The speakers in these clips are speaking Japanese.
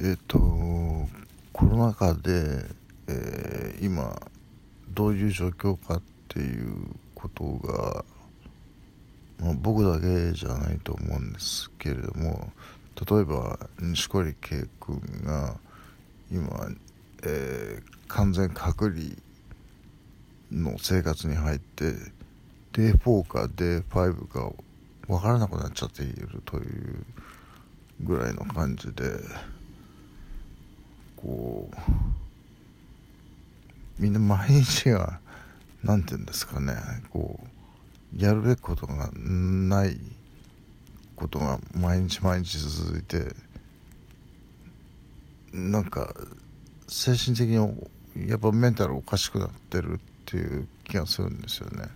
えっ、とコロナ禍で、えー、今どういう状況かっていうことが、まあ、僕だけじゃないと思うんですけれども例えば錦織圭君が今、えー、完全隔離の生活に入って Day4 か Day5 か分からなくなっちゃっているというぐらいの感じでこうみんな毎日が何て言うんですかねこうやるべきことがないことが毎日毎日続いてなんか精神的にやっぱメンタルおかしくなってるっていう気がするんですよね。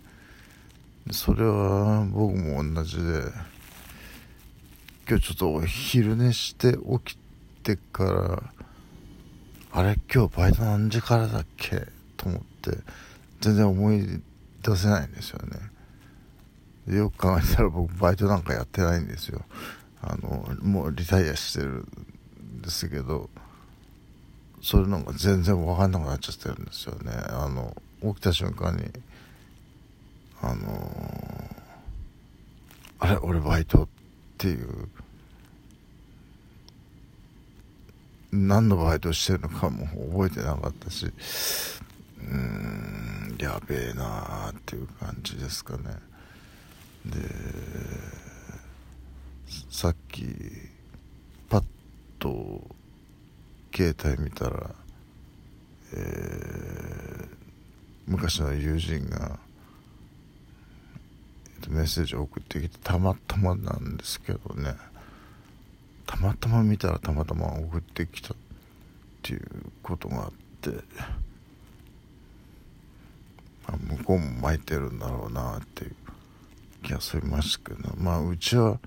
それは僕も同じで今日ちょっと昼寝して起きてからあれ今日バイト何時からだっけ？と思って全然思い出せないんですよね。よく考えたら僕バイトなんかやってないんですよ。あのもうリタイアしてるんですけどそれなんか全然分かんなくなっちゃってるんですよね。あの起きた瞬間にあのー、あれ俺バイトっていう何のバイトしてるのかも覚えてなかったし。うーんやべえなーっていう感じですかね。でさっきパッと携帯見たら、えー、昔の友人がメッセージを送ってきてたまたまなんですけどね。たまたま見たらたまたま送ってきたっていうことがあってまあ、向こうも巻いてるんだろうなっていう気がしますけどまあうちは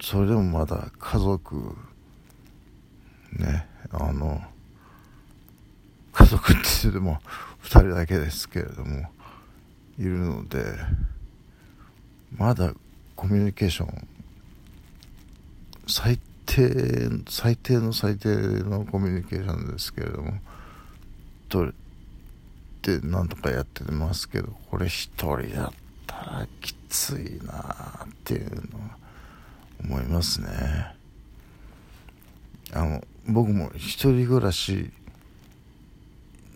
それでもまだ家族ねあの家族って言っても2人だけですけれどもいるのでまだコミュニケーション最低最低の最低のコミュニケーションですけれどもとってなんとかやってますけどこれ一人だったらきついなっていうのは思いますね。あの僕も一人暮らし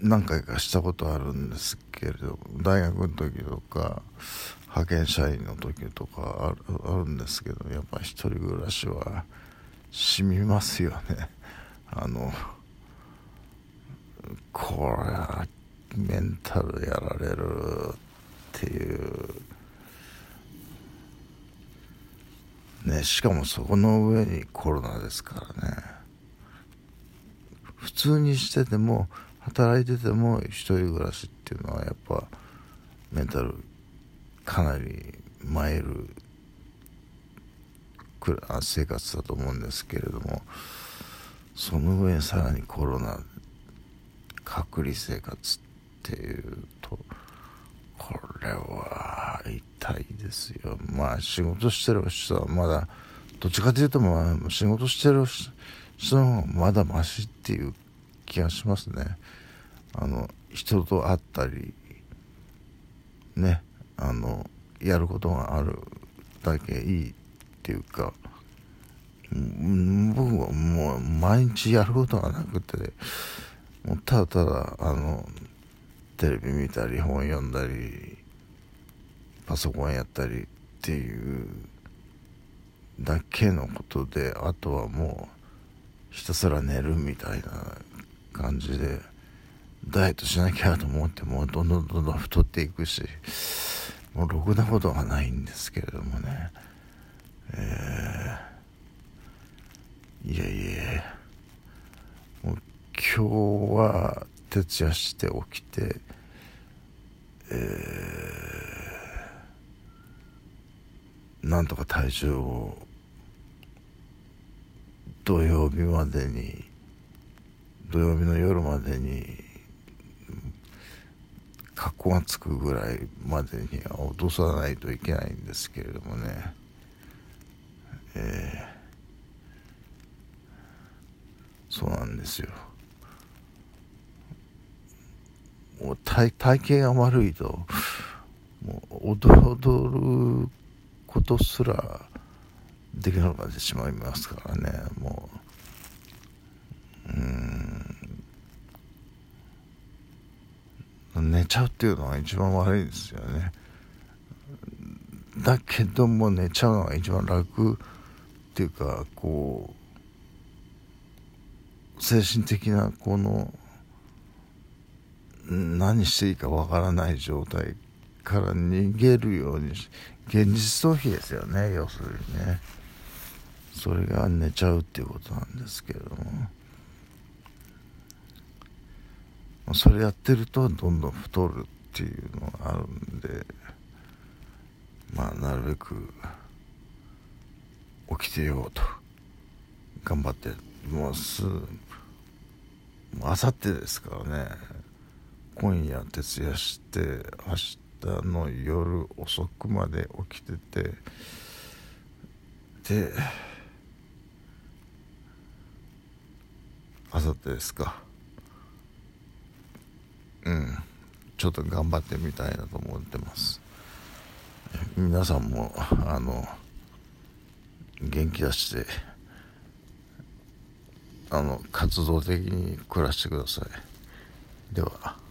何回かしたことあるんですけれど大学の時とか派遣社員の時とかあるんですけどやっぱ一人暮らしは染みますよね。あのこれはメンタルやられるっていう。ねしかもそこの上にコロナですからね。普通にしてても働いてても一人暮らしっていうのはやっぱメンタルかなりマイル生活だと思うんですけれどもその上さらにコロナ隔離生活っていうとこれは痛いですよ。まあ仕事してる人はまだどっちかというとまあ仕事してる人の方がまだマシっていう気がしますね。あの人と会ったりねあのやることがあるだけいいっていうか僕はもう毎日やることがなくてもうただただあのテレビ見たり本読んだりパソコンやったりっていうだけのことであとはもうひたすら寝るみたいな感じでダイエットしなきゃと思ってもうどんどんどんどん太っていくしもうろくなことはないんですけれどもね。えー、いやいやもう今日は徹夜して起きて、えー、なんとか体重を土曜日までに土曜日の夜までに格好がつくぐらいまでには落とさないといけないんですけれどもね、えそうなんですよ。もう体体型が悪いともう踊ることすらできなくなってしまいますからね。もううん寝ちゃうっていうのが一番悪いですよね。だけども寝ちゃうのが一番楽っていうかこう精神的なこの何していいかわからない状態から逃げるように現実逃避ですよね要するにね。それが寝ちゃうっていうことなんですけれども。それやってるとどんどん太るっていうのがあるんでまあなるべく起きてようと頑張ってもうすあさってですからね。今夜徹夜して明日の夜遅くまで起きててであさってですか。うん。ちょっと頑張ってみたいなと思ってます。皆さんもあの元気出してあの活動的に暮らしてください。では。